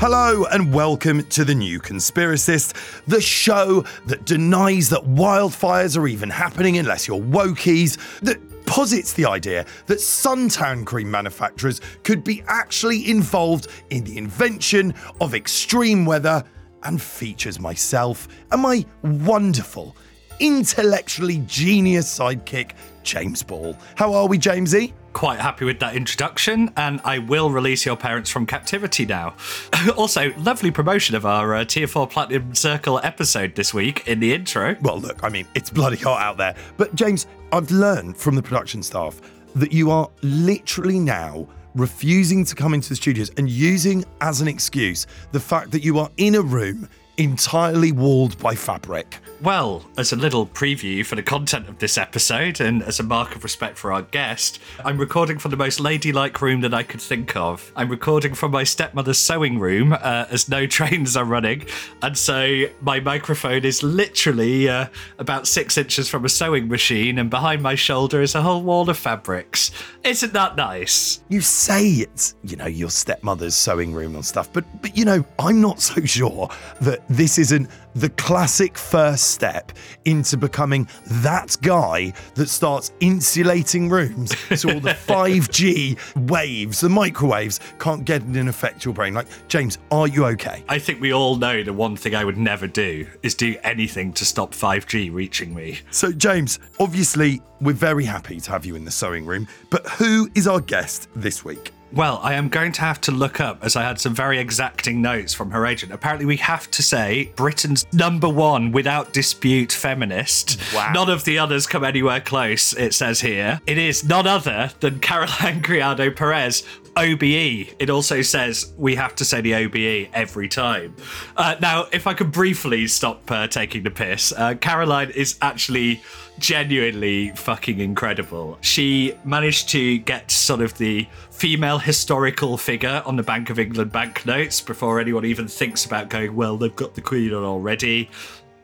Hello and welcome to The New Conspiracist, the show that denies that wildfires are even happening unless you're wokies, that posits the idea that suntan cream manufacturers could be actually involved in the invention of extreme weather, and features myself and my wonderful, intellectually genius sidekick, James Ball. How are we, Jamesy? Quite happy with that introduction, and I will release your parents from captivity now. also, lovely promotion of our uh, Tier 4 Platinum Circle episode this week in the intro. Well, look, I mean, it's bloody hot out there. But, James, I've learned from the production staff that you are literally now refusing to come into the studios and using as an excuse the fact that you are in a room entirely walled by fabric. Well, as a little preview for the content of this episode and as a mark of respect for our guest, I'm recording from the most ladylike room that I could think of. I'm recording from my stepmother's sewing room uh, as no trains are running, and so my microphone is literally uh, about six inches from a sewing machine, and behind my shoulder is a whole wall of fabrics. Isn't that nice? You say it's, you know, your stepmother's sewing room and stuff, but but you know, I'm not so sure that this isn't the classic first step into becoming that guy that starts insulating rooms so all the 5G waves, the microwaves, can't get in and affect your brain. Like, James, are you okay? I think we all know the one thing I would never do is do anything to stop 5G reaching me. So, James, obviously, we're very happy to have you in the sewing room, but who is our guest this week? Well, I am going to have to look up as I had some very exacting notes from her agent. Apparently, we have to say Britain's number one without dispute feminist. Wow. None of the others come anywhere close, it says here. It is none other than Caroline Criado Perez, OBE. It also says we have to say the OBE every time. Uh, now, if I could briefly stop uh, taking the piss, uh, Caroline is actually genuinely fucking incredible. She managed to get sort of the female historical figure on the Bank of England banknotes before anyone even thinks about going, well, they've got the Queen on already.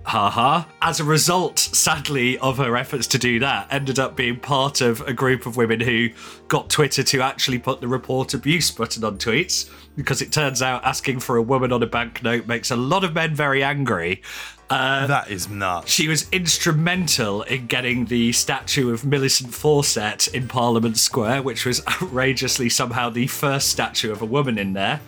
Ha ha. As a result, sadly, of her efforts to do that, ended up being part of a group of women who got Twitter to actually put the report abuse button on tweets because it turns out asking for a woman on a banknote makes a lot of men very angry. Uh, that is nuts. She was instrumental in getting the statue of Millicent Fawcett in Parliament Square, which was outrageously somehow the first statue of a woman in there.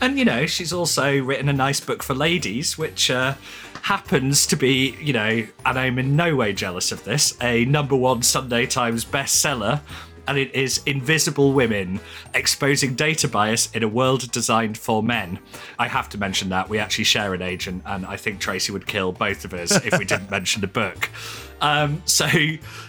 And, you know, she's also written a nice book for ladies, which uh, happens to be, you know, and I'm in no way jealous of this, a number one Sunday Times bestseller and it is Invisible Women Exposing Data Bias in a World Designed for Men. I have to mention that. We actually share an agent, and I think Tracy would kill both of us if we didn't mention the book. Um, so,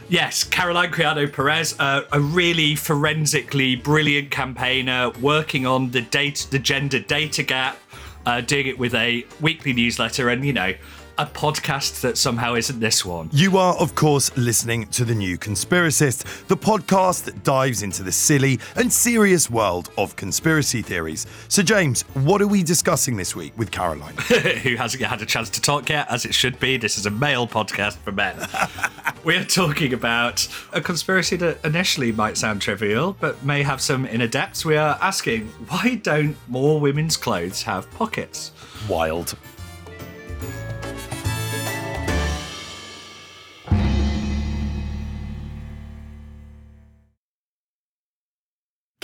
yes, Caroline Criado Perez, uh, a really forensically brilliant campaigner working on the data, the gender data gap, uh, doing it with a weekly newsletter, and you know, a podcast that somehow isn't this one. You are, of course, listening to The New Conspiracist, the podcast that dives into the silly and serious world of conspiracy theories. So, James, what are we discussing this week with Caroline? Who hasn't had a chance to talk yet, as it should be. This is a male podcast for men. we are talking about a conspiracy that initially might sound trivial, but may have some inner depths. We are asking, why don't more women's clothes have pockets? Wild.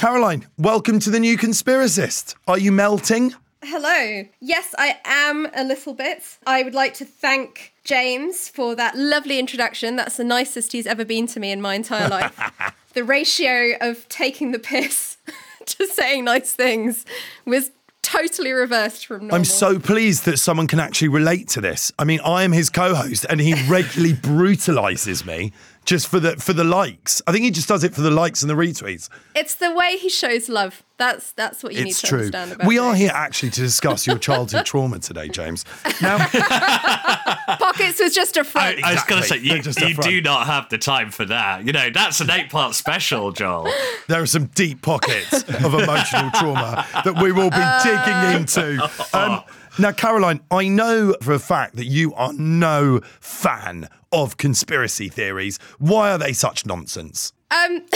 Caroline, welcome to the new conspiracist. Are you melting? Hello. Yes, I am a little bit. I would like to thank James for that lovely introduction. That's the nicest he's ever been to me in my entire life. the ratio of taking the piss to saying nice things was totally reversed from normal. I'm so pleased that someone can actually relate to this. I mean, I am his co-host and he regularly brutalizes me just for the for the likes. I think he just does it for the likes and the retweets. It's the way he shows love. That's that's what you it's need to true. understand about We are here actually to discuss your childhood trauma today, James. Now, Pockets was just a front. I was going to say, you, just you do not have the time for that. You know, that's an eight part special, Jol. there are some deep pockets of emotional trauma that we will be digging into. Um, now, Caroline, I know for a fact that you are no fan of conspiracy theories. Why are they such nonsense? Um,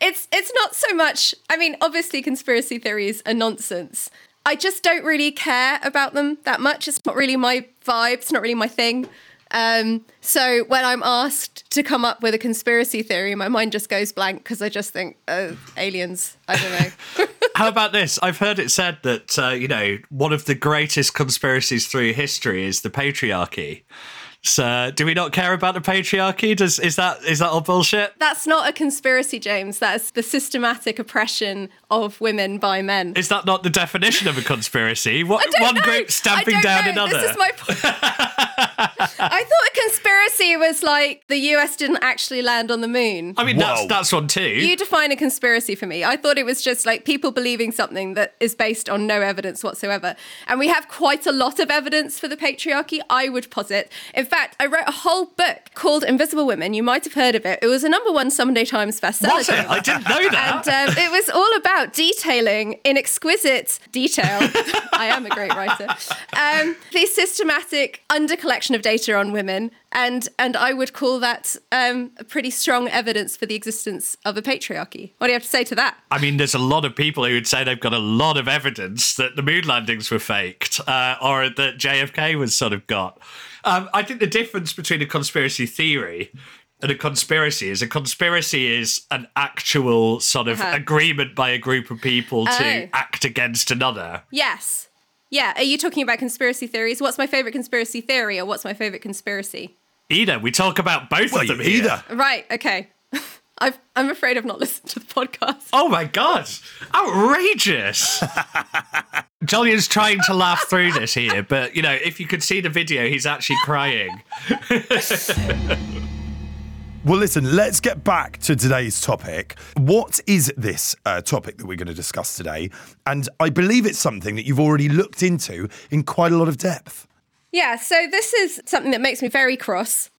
it's it's not so much. I mean, obviously, conspiracy theories are nonsense. I just don't really care about them that much. It's not really my vibe. It's not really my thing. Um, so when I'm asked to come up with a conspiracy theory, my mind just goes blank because I just think uh, aliens. I don't know. How about this? I've heard it said that uh, you know one of the greatest conspiracies through history is the patriarchy. So, do we not care about the patriarchy? Does is that is that all bullshit? That's not a conspiracy, James. That is the systematic oppression of women by men. Is that not the definition of a conspiracy? What one know. group stamping I don't down know. another? This is my point. I thought a conspiracy was like the US didn't actually land on the moon. I mean, that's that's one too. You define a conspiracy for me. I thought it was just like people believing something that is based on no evidence whatsoever. And we have quite a lot of evidence for the patriarchy, I would posit. In fact, I wrote a whole book called Invisible Women. You might have heard of it. It was a number one Sunday Times bestseller. Was it? I didn't know that. And um, it was all about detailing in exquisite detail. I am a great writer. Um, the systematic undercollection of data on women, and and I would call that um, a pretty strong evidence for the existence of a patriarchy. What do you have to say to that? I mean, there's a lot of people who would say they've got a lot of evidence that the moon landings were faked, uh, or that JFK was sort of got. Um, I think the difference between a conspiracy theory and a conspiracy is a conspiracy is an actual sort of Uh-huh. agreement by a group of people to Oh. act against another. Yes. Yeah. Are you talking about conspiracy theories? What's my favorite conspiracy theory, or what's my favorite conspiracy? Either we talk about both Well, of them here. either. Right. Okay. I've, I'm afraid I've not listened to the podcast. Oh my god, outrageous! Julian's trying to laugh through this here, but you know, if you could see the video, he's actually crying. Well, listen, let's get back to today's topic. What is this uh, topic that we're going to discuss today? And I believe it's something that you've already looked into in quite a lot of depth. Yeah, so this is something that makes me very cross.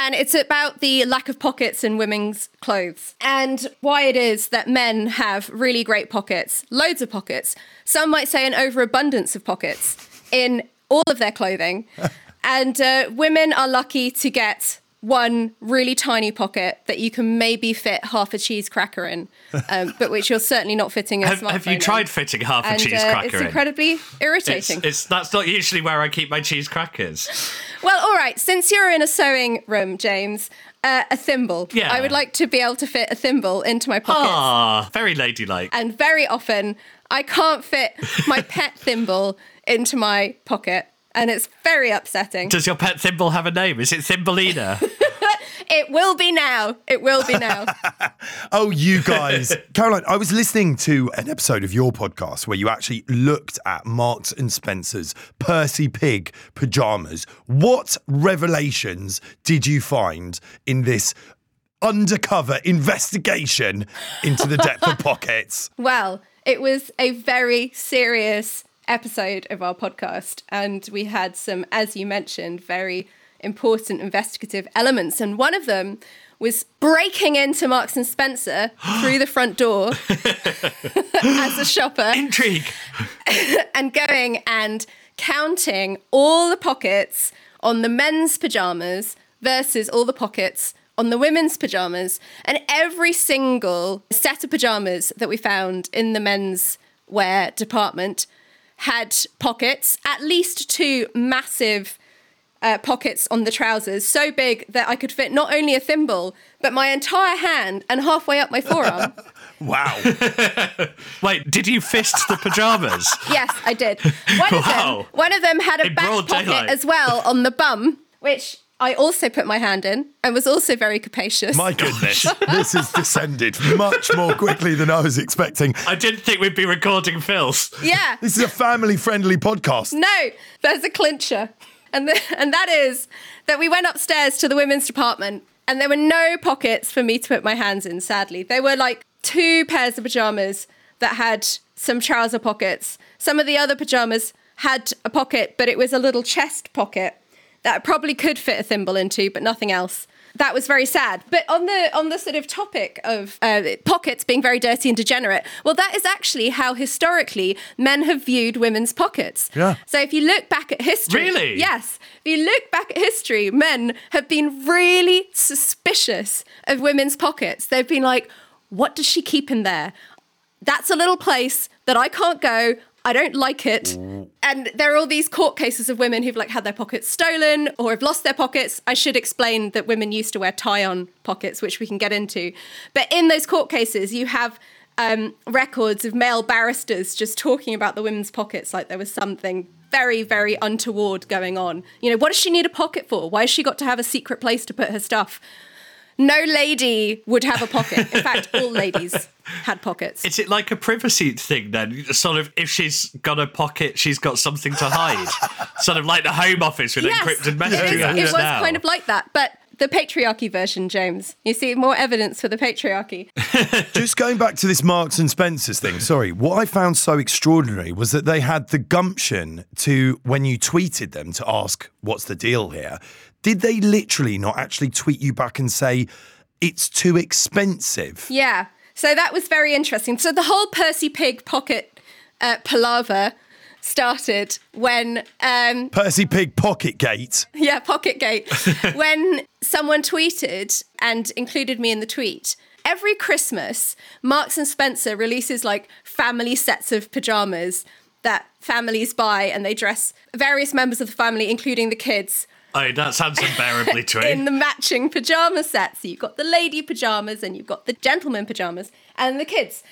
And it's about the lack of pockets in women's clothes and why it is that men have really great pockets, loads of pockets. Some might say an overabundance of pockets in all of their clothing. and uh, women are lucky to get one really tiny pocket that you can maybe fit half a cheese cracker in, um, but which you're certainly not fitting a Have, smartfone have you in. tried fitting half a And cheese uh, cracker it's in? incredibly It's, irritating. it's that's not usually where I keep my cheese crackers. Well, all right. Since you're in a sewing room, James, uh, a thimble. Yeah. I would like to be able to fit a thimble into my pocket. Ah, very ladylike. And very often, I can't fit my pet thimble into my pocket. And it's very upsetting. Does your pet thimble have a name? Is it Thimbleina? It will be now. It will be now. Oh, you guys. Caroline, I was listening to an episode of your podcast where you actually looked at Marks and Spencer's Percy Pig pajamas. What revelations did you find in this undercover investigation into the depth of pockets? well, it was a very serious episode of our podcast. And we had some, as you mentioned, very important investigative elements. And one of them was breaking into Marks and Spencer through the front door as a shopper Intrigue. and going and counting all the pockets on the men's pajamas versus all the pockets on the women's pajamas. And every single set of pajamas that we found in the men's wear department had pockets, at least two massive uh, pockets on the trousers, so big that I could fit not only a thimble, but my entire hand and halfway up my forearm. Wow. Wait, did you fist the pajamas? Yes, I did. One of them, one of them had a In back pocket daylight. as well on the bum, which I also put my hand in and was also very capacious. My goodness. this has descended much more quickly than I was expecting. I didn't think we'd be recording Phil's. yeah. This is a family friendly podcast. No, there's a clincher. And, the, and that is that we went upstairs to the women's department and there were no pockets for me to put my hands in, sadly. There were like two pairs of pajamas that had some trouser pockets. Some of the other pajamas had a pocket, but it was a little chest pocket that I probably could fit a thimble into, but nothing else. That was very sad. But on the on the sort of topic of uh, pockets being very dirty and degenerate, well, that is actually how historically men have viewed women's pockets. Yeah. So if you look back at history, Really? yes, if you look back at history, men have been really suspicious of women's pockets. They've been like, "What does she keep in there?" That's a little place that I can't go. I don't like it. And there are all these court cases of women who've like had their pockets stolen or have lost their pockets. I should explain that women used to wear tie-on pockets, which we can get into. But in those court cases, you have um, records of male barristers just talking about the women's pockets like there was something very, very untoward going on. You know, what does she need a pocket for? Why has she got to have a secret place to put her stuff? No lady would have a pocket. In fact, all ladies had pockets. Is it like a privacy thing then? Sort of, if she's got a pocket, she's got something to hide. sort of like the Home Office with Yes, encrypted it, messaging. is, apps it was now. kind of like that, but the patriarchy version, James. You see more evidence for the patriarchy. Just going back to this Marks and Spencers thing, sorry, what I found so extraordinary was that they had the gumption to, when you tweeted them to ask, what's the deal here? Did they literally not actually tweet you back and say, it's too expensive? Yeah. So that was very interesting. So the whole Percy Pig pocket uh, palaver started when um, Percy Pig Pocket Gate. yeah, Pocket Gate. when someone tweeted and included me in the tweet. Every Christmas, Marks and Spencer releases like family sets of pajamas that families buy and they dress various members of the family, including the kids, Oh, that sounds unbearably true. in the matching pajama sets. So you've got the lady pajamas and you've got the gentleman pajamas and the kids.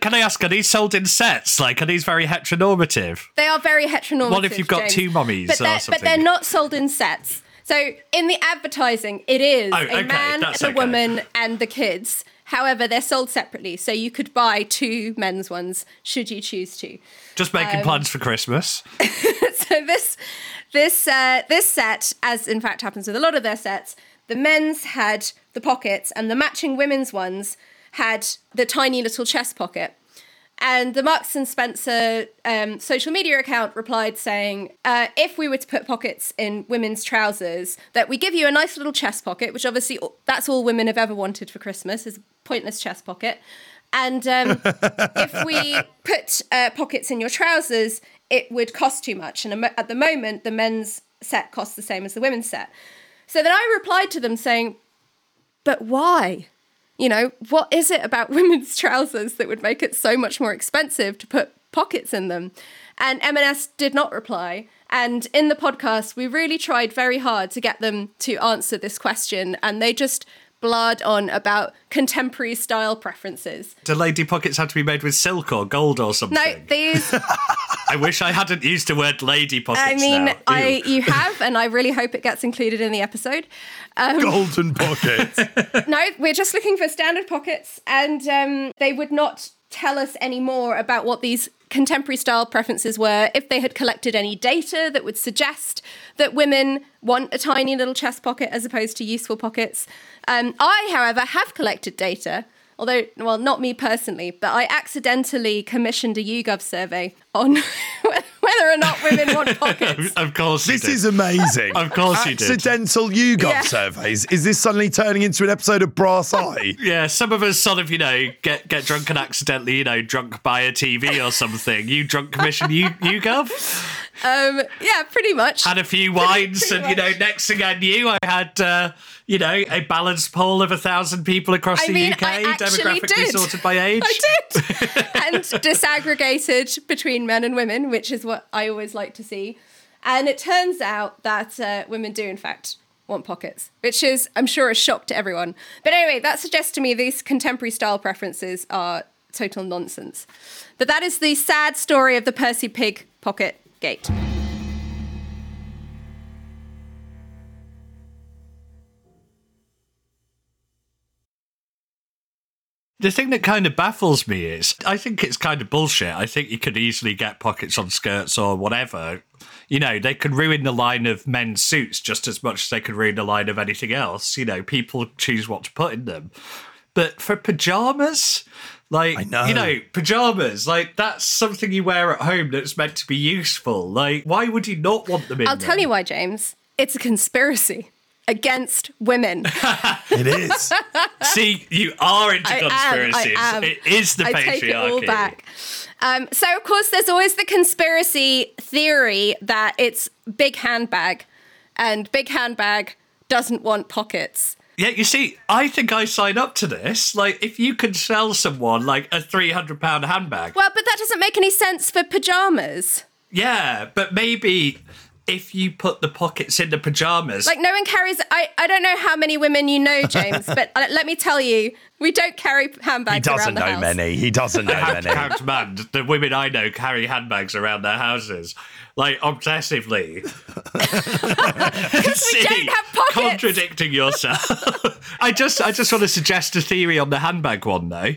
Can I ask, are these sold in sets? Like, are these very heteronormative? They are very heteronormative. What if you've got James. two mummies but or they're, something? But they're not sold in sets. So in the advertising, it is Oh, a okay, man, the okay. woman, and the kids. However, they're sold separately, so you could buy two men's ones should you choose to. Just making Um, plans for Christmas. So this this uh, this set, as in fact happens with a lot of their sets, the men's had the pockets, and the matching women's ones had the tiny little chest pocket. And the Marks and Spencer um, social media account replied saying, uh, if we were to put pockets in women's trousers, that we give you a nice little chest pocket, which obviously that's all women have ever wanted for Christmas is a pointless chest pocket. And um, if we put uh, pockets in your trousers, it would cost too much. And at the moment, the men's set costs the same as the women's set. So then I replied to them saying, but why? You know, what is it about women's trousers that would make it so much more expensive to put pockets in them? And M&S did not reply. And in the podcast, we really tried very hard to get them to answer this question. And they just blurred on about contemporary style preferences. Do lady pockets have to be made with silk or gold or something? No, these, I wish I hadn't used the word lady pockets. I mean, now. I you have, and I really hope it gets included in the episode. Golden pockets. No, we're just looking for standard pockets, and um, they would not tell us any more about what these contemporary style preferences were if they had collected any data that would suggest that women want a tiny little chest pocket as opposed to useful pockets. Um, I, however, have collected data. Although, well, not me personally, but I accidentally commissioned a YouGov survey on whether or not women want pockets. Of course, This did. is amazing. Of course you did. Accidental YouGov Yeah. surveys. Is this suddenly turning into an episode of Brass Eye? Yeah, some of us sort of, you know, get get drunk and accidentally, you know, drunk by a TV or something. You drunk commission, you YouGov Um, yeah, pretty much. had a few wines, pretty and you know, next thing I knew, I had, uh, you know, a balanced poll of a thousand people across I the mean, UK, I actually demographically did. sorted by age. I did. and disaggregated between men and women, which is what I always like to see. And it turns out that uh, women do, in fact, want pockets, which is, I'm sure, a shock to everyone. But anyway, that suggests to me these contemporary style preferences are total nonsense. But that is the sad story of the Percy Pig pocket gate. The thing that kind of baffles me is I think it's kind of bullshit. I think you could easily get pockets on skirts or whatever. You know, they could ruin the line of men's suits just as much as they could ruin the line of anything else. You know, people choose what to put in them. But for pajamas, like know. you know, pajamas, like that's something you wear at home that's meant to be useful. Like, why would you not want them in I'll tell you why, James. It's a conspiracy against women. It is. See, you are into I am, I conspiracies. am. It is the I patriarchy. take it all back. Um, so, of course, there's always the conspiracy theory that it's Big Handbag, and Big Handbag doesn't want pockets. Yeah, you see, I think I sign up to this. Like, if you can sell someone like a three hundred pound handbag, Well, but that doesn't make any sense for pajamas. yeah, but maybe if you put the pockets in the pajamas, Like, no one carries. I, I don't know how many women you know, James, but uh, let me tell you, we don't carry handbags. He doesn't around the know house. many. He doesn't know many. count man, the women I know carry handbags around their houses, like obsessively. Because we don't have pockets. Contradicting yourself. I just, I just want to suggest a theory on the handbag one though.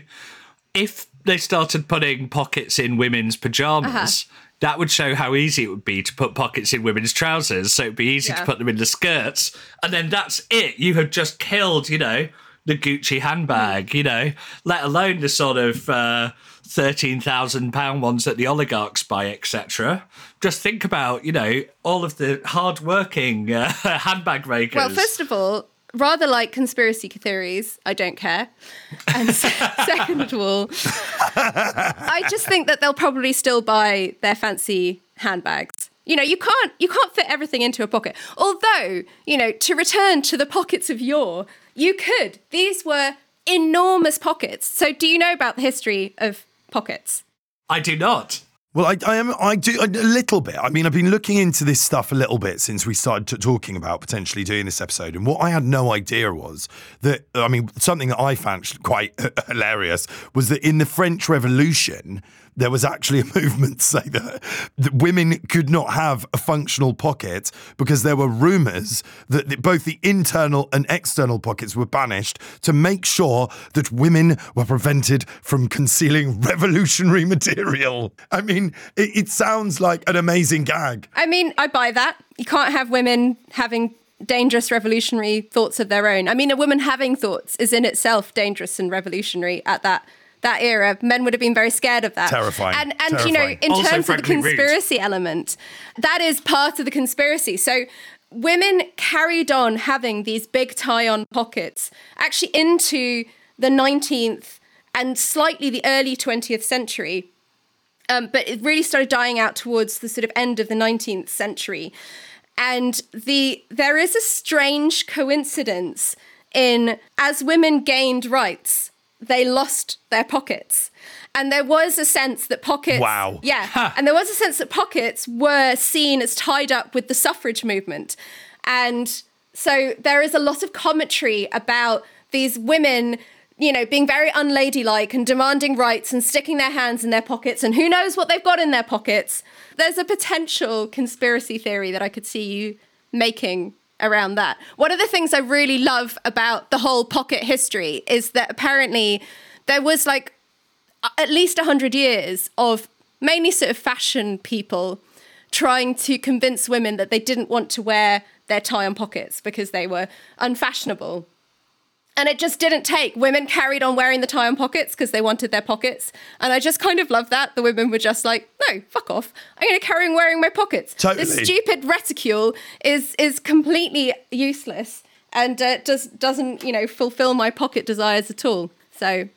If they started putting pockets in women's pajamas. Uh-huh. That would show how easy it would be to put pockets in women's trousers, so it'd be easy Yeah. to put them in the skirts, and then that's it. You have just killed, you know, the Gucci handbag, you know, let alone the sort of uh, thirteen thousand pound ones that the oligarchs buy, etc. Just think about, you know, all of the hard-working uh, handbag makers. Well, first of all, rather like conspiracy theories, I don't care. And second of all, I just think that they'll probably still buy their fancy handbags. You know, you can't you can't fit everything into a pocket. Although, you know, to return to the pockets of yore, you could. These were enormous pockets. So, do you know about the history of pockets? I do not. Well, I, I am. I do a little bit. I mean, I've been looking into this stuff a little bit since we started t- talking about potentially doing this episode. And what I had no idea was that. I mean, something that I found quite hilarious was that in the French Revolution, there was actually a movement to say that, that women could not have a functional pocket because there were rumours that both the internal and external pockets were banished to make sure that women were prevented from concealing revolutionary material. I mean, it, it sounds like an amazing gag. I mean, I buy that. You can't have women having dangerous revolutionary thoughts of their own. I mean, a woman having thoughts is in itself dangerous and revolutionary at that that era. Men would have been very scared of that. Terrifying. And and you know, in Also terms of the frankly rude. conspiracy element, that is part of the conspiracy. So women carried on having these big tie-on pockets actually into the 19th and slightly the early 20th century um, but it really started dying out towards the sort of end of the 19th century and the there is a strange coincidence in as women gained rights they lost their pockets. And there was a sense that pockets Wow. yeah. And there was a sense that pockets were seen as tied up with the suffrage movement. And so there is a lot of commentary about these women you know being very unladylike and demanding rights and sticking their hands in their pockets and who knows what they've got in their pockets. There's a potential conspiracy theory that i could see you making around that one of the things i really love about the whole pocket history is that apparently there was like at least 100 years of mainly sort of fashion people trying to convince women that they didn't want to wear their tie on pockets because they were unfashionable. And it just didn't take. Women carried on wearing the tie on pockets because they wanted their pockets. And I just kind of love that. The women were just like, no, fuck off. I'm going to carry on wearing my pockets. Totally. This stupid reticule is is completely useless and uh, does, doesn't, you know, fulfill my pocket desires at all. So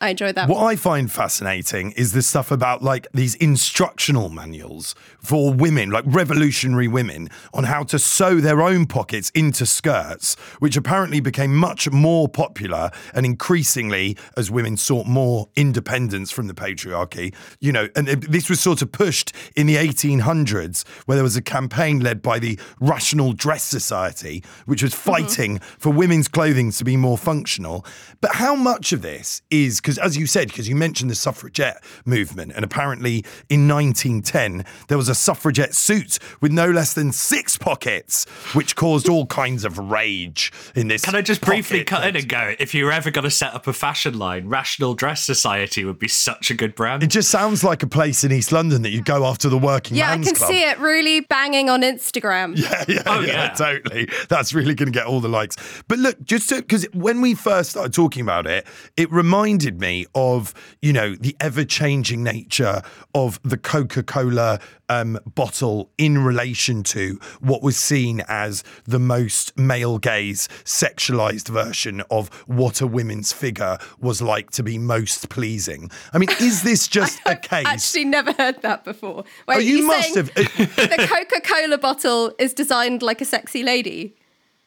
I enjoyed that. What I find fascinating is the stuff about like these instructional manuals for women, like revolutionary women, on how to sew their own pockets into skirts, which apparently became much more popular and increasingly as women sought more independence from the patriarchy. You know, and this was sort of pushed in the 1800s, where there was a campaign led by the Rational Dress Society, which was mm-hmm. fighting for women's clothing to be more functional. But how much of this is because, as you said, because you mentioned the suffragette movement, and apparently in 1910 there was a suffragette suit with no less than six pockets, which caused all kinds of rage in this. Can I just briefly pocket cut in and go? If you were ever going to set up a fashion line, Rational Dress Society would be such a good brand. It just sounds like a place in East London that you go after the working yeah, I can club. see it really banging on Instagram. yeah, yeah, Oh, yeah, yeah. totally. That's really going to get all the likes. But look, just because when we first started talking about it, it reminded me of you know the ever-changing nature of the Coca-Cola um, bottle in relation to what was seen as the most male gaze sexualized version of what a women's figure was like to be most pleasing. I mean, is this just a case? Actually, never heard that before. Wait, Oh, you must saying have. the Coca-Cola bottle is designed like a sexy lady.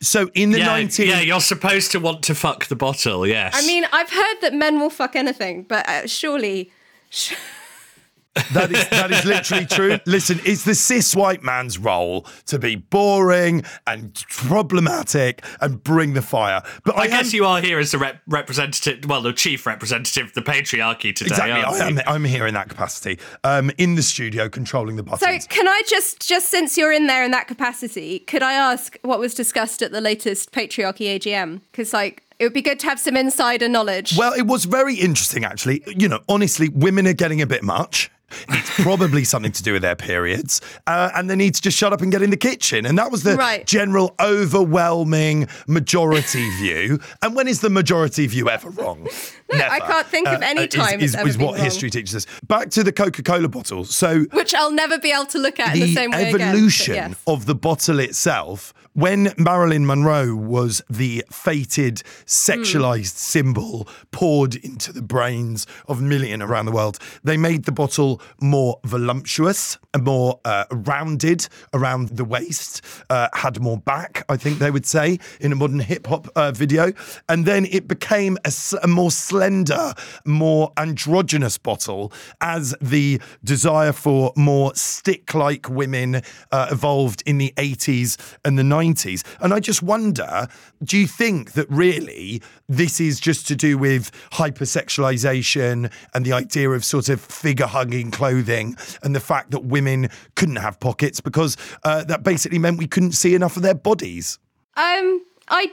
So in the Yeah, 19 yeah, you're supposed to want to fuck the bottle. Yes. I mean, I've heard that men will fuck anything, but uh, surely. sh- That is that is literally true. Listen, it's the cis white man's role to be boring and problematic and bring the fire. But I, I guess am, you are here as the rep- representative, well, the chief representative of the patriarchy today. exactly. aren't I you? am, I'm here in that capacity, um, in the studio, controlling the buttons. So, can I just, just since you're in there in that capacity, could I ask what was discussed at the latest patriarchy AGM? Because, like, it would be good to have some insider knowledge. Well, it was very interesting, actually. You know, honestly, women are getting a bit much. It's probably something to do with their periods, uh, and they need to just shut up and get in the kitchen. And that was the Right. general overwhelming majority view. And when is the majority view ever wrong? Never. I can't think of any time Is, it's ever is what wrong. history teaches us. Back to the Coca-Cola bottle. So which I'll never be able to look at in the the same way again, but evolution yes. of the bottle itself when Marilyn Monroe was the fated sexualized symbol poured into the brains of million around the world, they made the bottle more voluptuous more uh, rounded around the waist, uh, had more back, I think they would say, in a modern hip hop uh, video. And then it became a more slender, more androgynous bottle as the desire for more stick like women uh, evolved in the 80s and the 90s. And I just wonder do you think that really this is just to do with hypersexualization and the idea of sort of figure hugging clothing and the fact that women couldn't have pockets because uh, that basically meant we couldn't see enough of their bodies? Um, I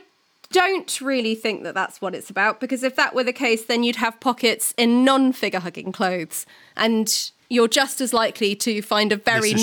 don't really think that that's what it's about because if that were the case, then you'd have pockets in non-figure hugging clothes, and you're just as likely to find a very This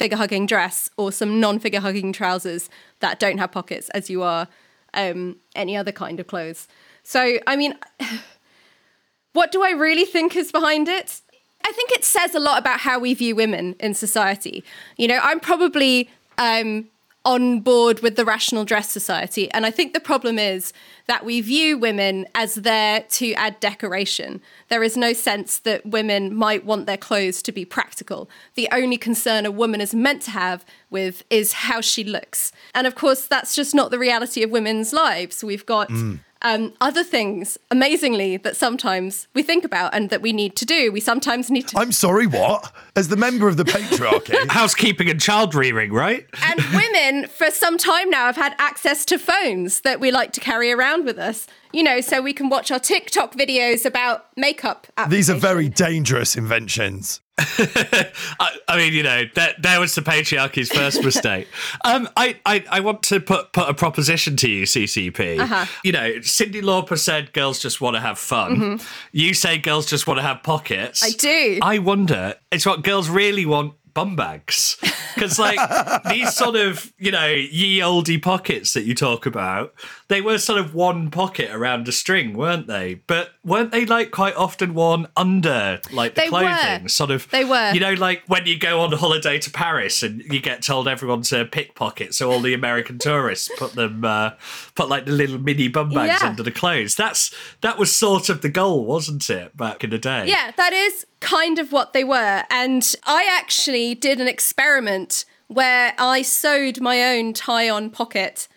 non-figure hugging dress or some non-figure hugging trousers that don't have pockets as you are um, any other kind of clothes. So, I mean, what do I really think is behind it? I think it says a lot about how we view women in society. You know, I'm probably um, on board with the Rational Dress Society, and I think the problem is that we view women as there to add decoration. There is no sense that women might want their clothes to be practical. The only concern a woman is meant to have with is how she looks. And of course, that's just not the reality of women's lives. We've got mm. Um, other things, amazingly, that sometimes we think about and that we need to do. We sometimes need to. I'm sorry, what? As the member of the patriarchy. Housekeeping and child rearing, right? and women, for some time now, have had access to phones that we like to carry around with us. You know, so we can watch our TikTok videos about makeup. These are very dangerous inventions. I, I mean, you know, that that was the patriarchy's first mistake. Um, I, I I want to put put a proposition to you, CCP. Uh-huh. You know, Cyndi Lauper said girls just want to have fun. You say girls just want to have pockets. Mm-hmm. I do. I wonder, it's what girls really want. Bum bags, because like these sort of you know ye oldie pockets that you talk about, they were sort of one pocket around a string, weren't they? But weren't they like quite often worn under like the They were. clothing? Sort of, They were. You know, like when you go on holiday to Paris and you get told everyone to pickpocket, so all the American tourists put them, uh, put like the little mini bum bags Yeah. under the clothes. That's that was sort of the goal, wasn't it, back in the day? Yeah, that is kind of what they were. And I actually did an experiment where I sewed my own tie on pocket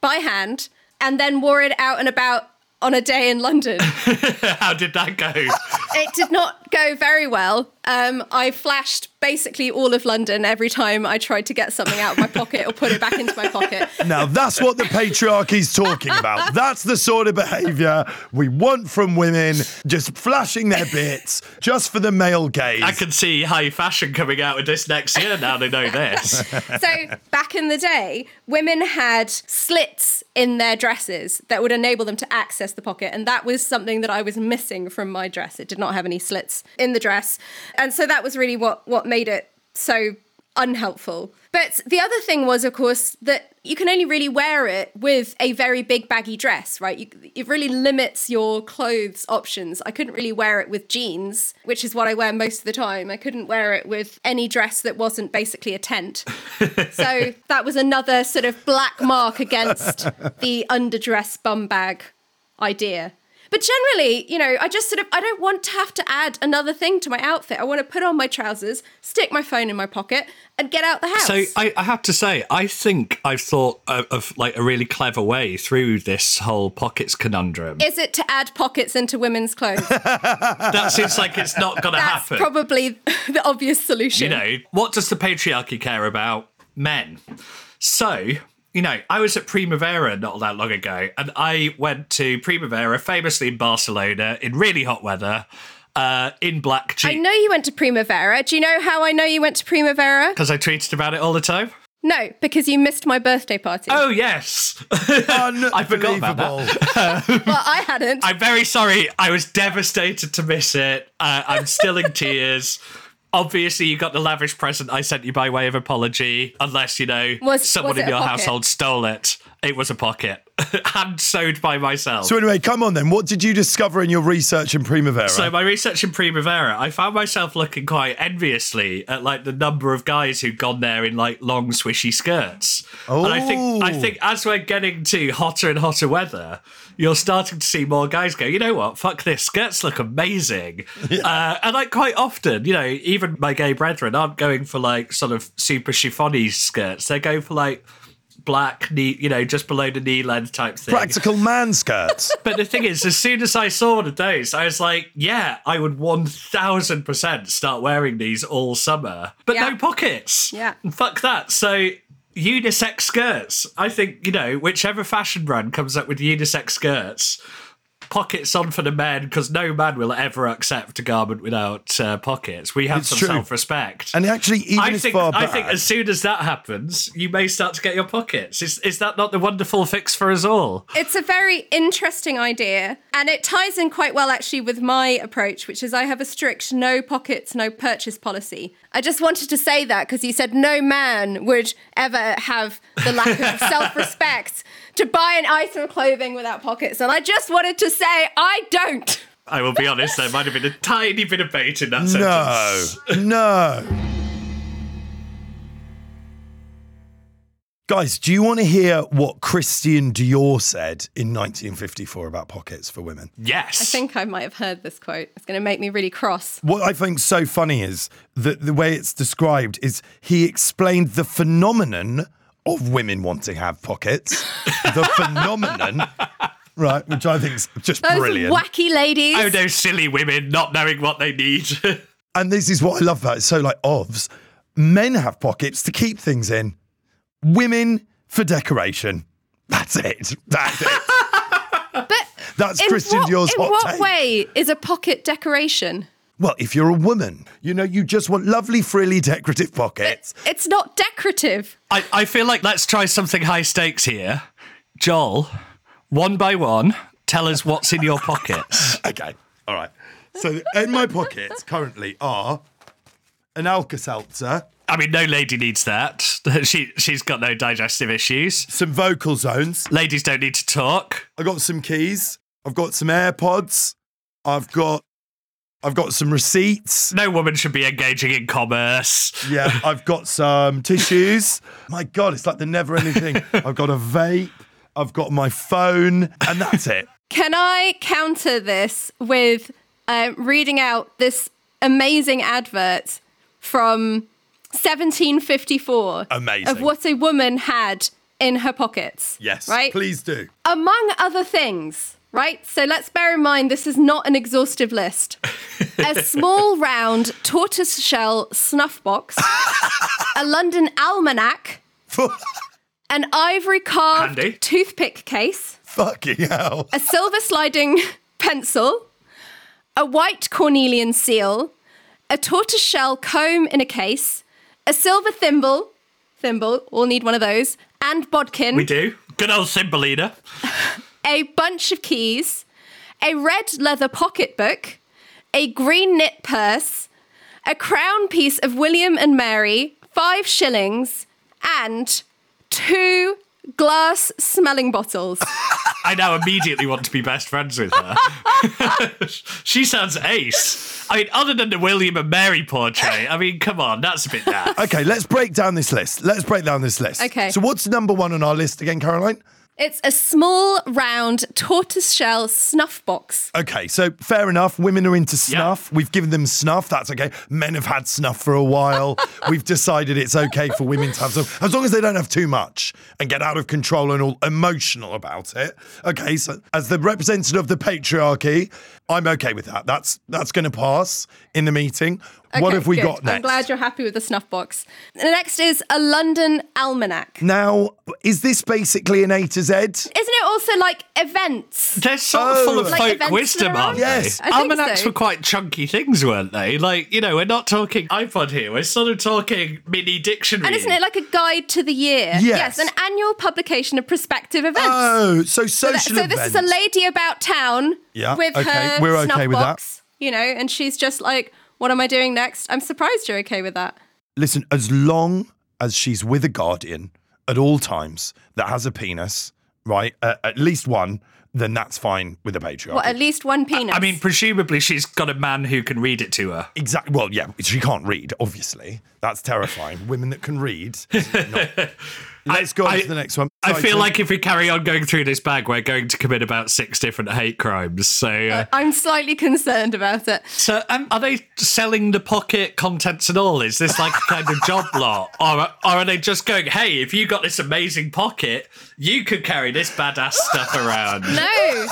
by hand and then wore it out and about on a day in London. How did that go? it did not go very well. Um, I flashed basically all of London every time I tried to get something out of my pocket or put it back into my pocket. Now, that's what the patriarchy's talking about. That's the sort of behaviour we want from women, just flashing their bits just for the male gaze. I can see high fashion coming out with this next year. Now they know this. So back in the day, women had slits in their dresses that would enable them to access the pocket, and that was something that I was missing from my dress. It did not have any slits in the dress, and so that was really what what made it so unhelpful. But the other thing was, of course, that you can only really wear it with a very big baggy dress, right? You, it really limits your clothes options. I couldn't really wear it with jeans, which is what I wear most of the time. I couldn't wear it with any dress that wasn't basically a tent. so that was another sort of black mark against the underdress bum bag idea. But generally, you know, I just sort of I don't want to have to add another thing to my outfit. I want to put on my trousers, stick my phone in my pocket, and get out the house. So I, I have to say, I think I've thought of, of like a really clever way through this whole pockets conundrum. is it to add pockets into women's clothes? that seems like it's not going to happen. probably the obvious solution. you know, what does the patriarchy care about? Men. So, you know, I was at Primavera not that long ago, and I went to Primavera, famously in Barcelona, in really hot weather, uh, in black jeans. I know you went to Primavera. Do you know how I know you went to Primavera? Because I tweeted about it all the time. No, because you missed my birthday party. Oh, yes. I forgot about that. Unbelievable. Well, I hadn't. I'm very sorry. I was devastated to miss it. Uh, I'm still in tears. Obviously, you got the lavish present I sent you by way of apology, unless, you know, Was- someone was in your household stole it. It was a pocket, hand sewed by myself. So anyway, come on then. What did you discover in your research in Primavera? So my research in Primavera, I found myself looking quite enviously at like the number of guys who'd gone there in like long swishy skirts. And I think I Oh. think as we're getting to hotter and hotter weather, you're starting to see more guys go, you know what, fuck this, skirts look amazing. Uh, and like quite often, you know, even my gay brethren aren't going for like sort of super chiffony skirts. They're going for like black knee, you know, just below the knee length type thing. Practical man skirts. But the thing is, as soon as I saw one of those, I was like, yeah, I would 1000% start wearing these all summer. But Yeah. no pockets. Yeah. Fuck that. So, unisex skirts. I think, you know, whichever fashion brand comes up with unisex skirts, pockets on for the men, because no man will ever accept a garment without uh, pockets. We have It's some true. self respect. And actually, even I as think far I back, think as soon as that happens, you may start to get your pockets. Is is that not the wonderful fix for us all? It's a very interesting idea, and it ties in quite well actually with my approach, which is I have a strict no pockets, no purchase policy. I just wanted to say that because you said no man would ever have the lack of self respect to buy an item of clothing without pockets, and I just wanted to say I don't. I will be honest, there might have been a tiny bit of bait in that no, sentence. no. Guys, do you want to hear what Christian Dior said in 1954 about pockets for women? Yes. I think I might have heard this quote. It's going to make me really cross. What I think so funny is that the way it's described is he explained the phenomenon of women wanting to have pockets. the phenomenon, right? Which I think is just Those brilliant. wacky ladies. Oh, those silly women not knowing what they need. And this is what I love about it. So, like, OVs, men have pockets to keep things in, women for decoration. That's it. That's it. but That's in Christian what, Dior's in hot what take. way is a pocket decoration? Well, if you're a woman, you know, you just want lovely, frilly, decorative pockets. It's not decorative. I, I feel like let's try something high stakes here. Jol, one by one, tell us what's in your pockets. Okay. All right. So, in my pockets currently are an Alka Seltzer, I mean, no lady needs that. She she's got no digestive issues. some Vocalzones. Ladies don't need to talk. I got some keys. I've got some AirPods. I've got I've got some receipts. No woman should be engaging in commerce. Yeah, I've got some tissues. My God, it's like the never ending thing. I've got a vape. I've got my phone, and that's it. Can I counter this with uh, reading out this amazing advert from 1754 Amazing. of what a woman had in her pockets? Yes. Right? Please do. Among other things, right? So let's bear in mind this is not an exhaustive list. a small round tortoiseshell snuff box, a London almanac, an ivory carved Handy. toothpick case, Fucking hell. a silver sliding pencil, a white cornelian seal, a tortoiseshell comb in a case, a silver thimble, thimble, we'll need one of those, and bodkin, We do. Good old Thimbleina. A bunch of keys, a red leather pocketbook, a green knit purse, a crown piece of William and Mary, five shillings, and two glass smelling bottles. I now immediately want to be best friends with her. she sounds ace. I mean, other than the William and Mary portrait, I mean, come on, that's a bit naff. Okay, let's break down this list. Let's break down this list. Okay. So, what's number one on our list again, Caroline? It's a small, round, tortoiseshell snuff box. Okay, so fair enough. Women are into snuff. We've given them snuff. That's okay. Men have had snuff for a while. We've decided it's okay for women to have some, as long as they don't have too much and get out of control and all emotional about it. Okay, so as the representative of the patriarchy, I'm okay with that. That's that's going to pass in the meeting. what have we good. got next? I'm glad you're happy with the snuff box. The next is a London almanac. now, is this basically an A to Z? Isn't it also like events? They're sort of Oh. full of oh. Like folk wisdom, that are aren't Yes. they? I think Almanacs so. were quite chunky things, weren't they? Like, you know, we're not talking iPod here. We're sort of talking mini dictionary. And isn't it like a guide to the year? Yes. an annual publication of prospective events. Oh, so so, that- social so this is a lady about town Yeah, with okay, her we're okay snuff with that. you know, and she's just like, "What am I doing next?" I'm surprised you're okay with that. Listen, as long as she's with a guardian at all times that has a penis, right? Uh, at least one, then that's fine with the patriarchy. What, at least one penis? I mean, presumably she's got a man who can read it to her. Exactly. Well, yeah, she can't read, obviously. That's terrifying. Women that can read. not- Let's go on I- to the next one. I feel Tim. like if we carry on going through this bag, we're going to commit about six different hate crimes. So, uh, I'm slightly concerned about it. so um, are they selling the pocket contents and all? Is this like a kind of job lot, or, or are they just going, "Hey, if you got this amazing pocket, you could carry this badass stuff around"? No,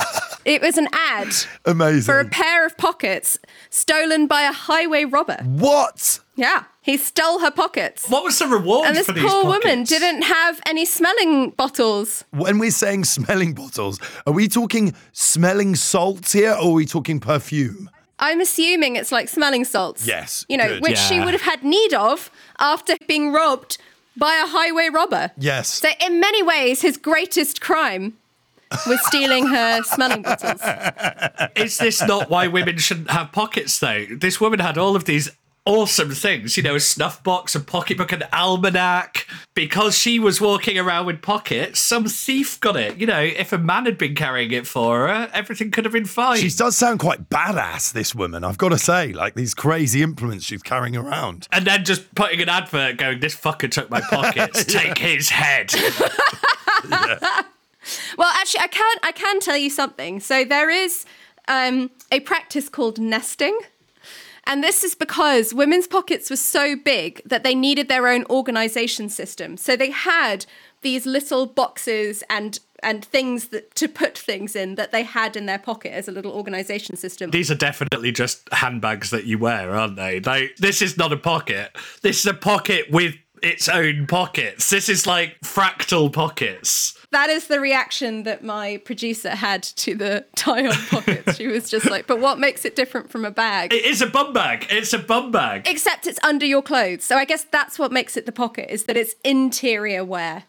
it was an ad Amazing. for a pair of pockets stolen by a highway robber. what? Yeah, he stole her pockets. What was the reward And this poor these woman didn't have any smelling bottles. When we're saying smelling bottles, are we talking smelling salts here or are we talking perfume? I'm assuming it's like smelling salts. Yes, You know, good. which she would have had need of after being robbed by a highway robber. Yes. So, in many ways, his greatest crime was stealing her smelling bottles. Is this not why women shouldn't have pockets, though? This woman had all of these awesome things, you know, a snuff box, a pocketbook, an almanac. Because she was walking around with pockets, some thief got it. You know, if a man had been carrying it for her, everything could have been fine. She does sound quite badass, this woman, I've got to say. Like these crazy implements she's carrying around. and then just putting an advert going, this fucker took my pockets, take his head. Well, actually, I can I can tell you something. So there is um, a practice called nesting, and this is because women's pockets were so big that they needed their own organization system. So they had these little boxes and and things that to put things in that they had in their pocket as a little organization system. These are definitely just handbags that you wear, aren't they? Like, this is not a pocket. This is a pocket with its own pockets. This is like fractal pockets. That is the reaction that my producer had to the tie-on pockets. she was just like, "But what makes it different from a bag?" It is a bum bag. It's a bum bag. Except it's under your clothes. So I guess that's what makes it the pocket is that it's interior wear.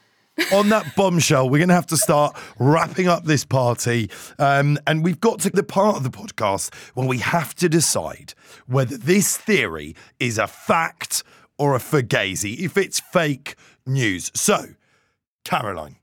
on that bombshell, we're going to have to start wrapping up this party. Um, and we've got to the part of the podcast when we have to decide whether this theory is a fact or a fugazi, if it's fake news. So, Caroline,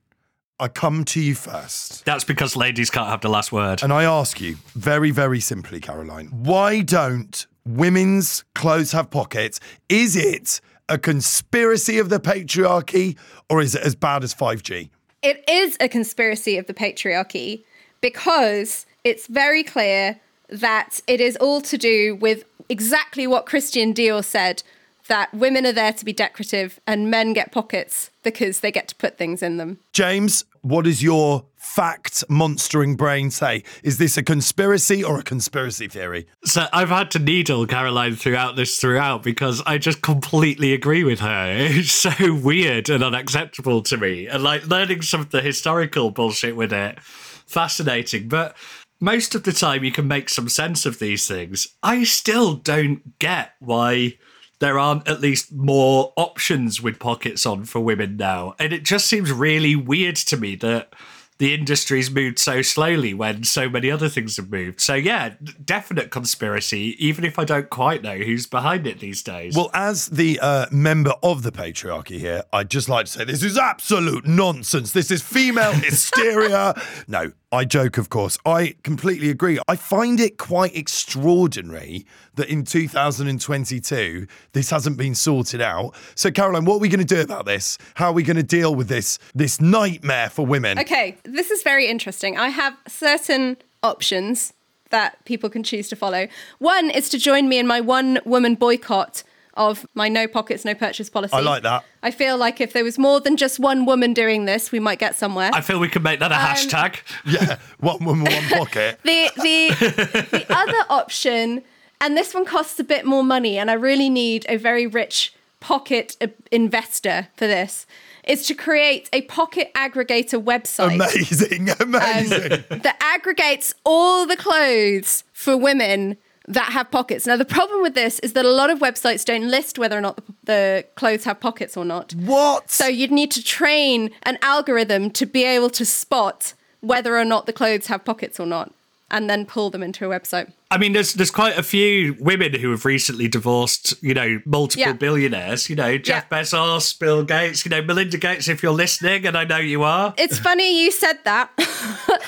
I come to you first. That's because ladies can't have the last word. And I ask you very, very simply, Caroline, why don't women's clothes have pockets? Is it a conspiracy of the patriarchy or is it as bad as 5G? It is a conspiracy of the patriarchy because it's very clear that it is all to do with exactly what Christian Dior said that women are there to be decorative and men get pockets because they get to put things in them. James, what does your fact monstering brain say? Is this a conspiracy or a conspiracy theory? So I've had to needle Caroline throughout this throughout because I just completely agree with her. It's so weird and unacceptable to me. And like learning some of the historical bullshit with it, fascinating. But most of the time you can make some sense of these things. I still don't get why there aren't at least more options with pockets on for women now. And it just seems really weird to me that the industry's moved so slowly when so many other things have moved. So yeah, definite conspiracy, even if I don't quite know who's behind it these days. Well, as the uh, member of the patriarchy here, I'd just like to say this is absolute nonsense. This is female hysteria. No, I joke, of course. I completely agree. I find it quite extraordinary that in 2022, this hasn't been sorted out. So, Caroline, what are we going to do about this? How are we going to deal with this this nightmare for women? Okay, this is very interesting. I have certain options that people can choose to follow. One is to join me in my one woman boycott of my no pockets, no purchase policy. I like that. I feel like if there was more than just one woman doing this, we might get somewhere. I feel we could make that a Um, hashtag. Yeah, one woman, one pocket. the the the other option, and this one costs a bit more money, and I really need a very rich pocket uh, investor for this, is to create a pocket aggregator website Amazing, amazing. that aggregates all the clothes for women that have pockets. Now, the problem with this is that a lot of websites don't list whether or not the, the clothes have pockets or not. what? So you'd need to train an algorithm to be able to spot whether or not the clothes have pockets or not, and then pull them into a website. I mean, there's there's quite a few women who have recently divorced, you know, multiple Yeah. billionaires. You know, Jeff Yeah. Bezos, Bill Gates, you know, Melinda Gates. If you're listening, and I know you are, It's funny you said that.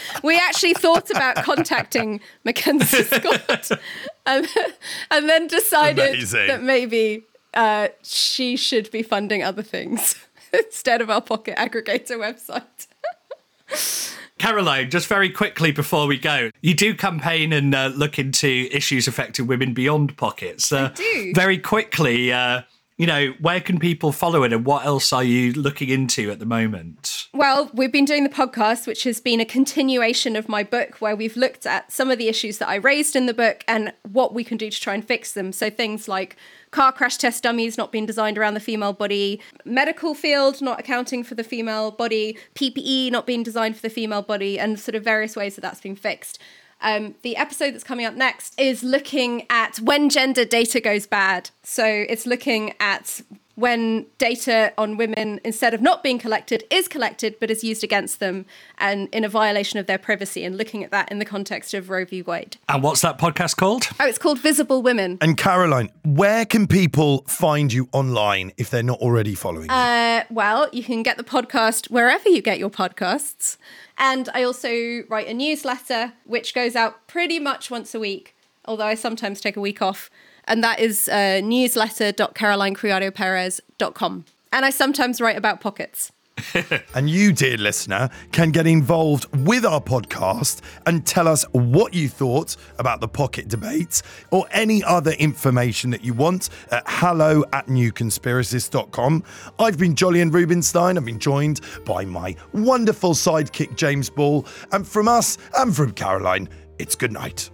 we actually thought about contacting Mackenzie Scott and, and then decided Amazing. that maybe uh, she should be funding other things instead of our pocket aggregator website. Caroline. Just very quickly before we go, you do campaign and uh, look into issues affecting women beyond pockets. Uh, do. Very quickly, uh, you know, where can people follow it, and what else are you looking into at the moment? Well, we've been doing the podcast, which has been a continuation of my book, where we've looked at some of the issues that I raised in the book and what we can do to try and fix them. So things like car crash test dummies not being designed around the female body, medical field not accounting for the female body, PPE not being designed for the female body, and sort of various ways that that's been fixed. Um, the episode that's coming up next is looking at when gender data goes bad. So it's looking at when data on women, instead of not being collected, is collected but is used against them and in a violation of their privacy, and looking at that in the context of Roe v. Wade. And what's that podcast called? Oh, it's called Visible Women. and Caroline, where can people find you online if they're not already following you? Uh, well, you can get the podcast wherever you get your podcasts. And I also write a newsletter which goes out pretty much once a week, although I sometimes take a week off. And that is uh, newsletter.carolinecriadoperez.com. And I sometimes write about pockets. And you, dear listener, can get involved with our podcast and tell us what you thought about the pocket debate or any other information that you want at hello at newconspiracist.com. I've been Jolyon Rubinstein. I've been joined by my wonderful sidekick, James Ball. And from us and from Caroline, it's good night.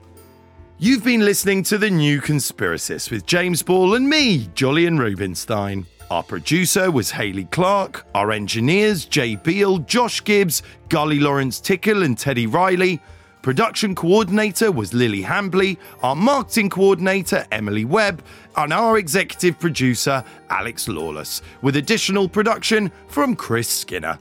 You've been listening to The New Conspiracist with James Ball and me, Jolyon Rubinstein. Our producer was Haley Clark. Our engineers, Jay Beale, Josh Gibbs, Gully Lawrence Tickle, and Teddy Riley. Production coordinator was Lily Hambley. Our marketing coordinator, Emily Webb. And our executive producer, Alex Lawless, with additional production from Chris Skinner.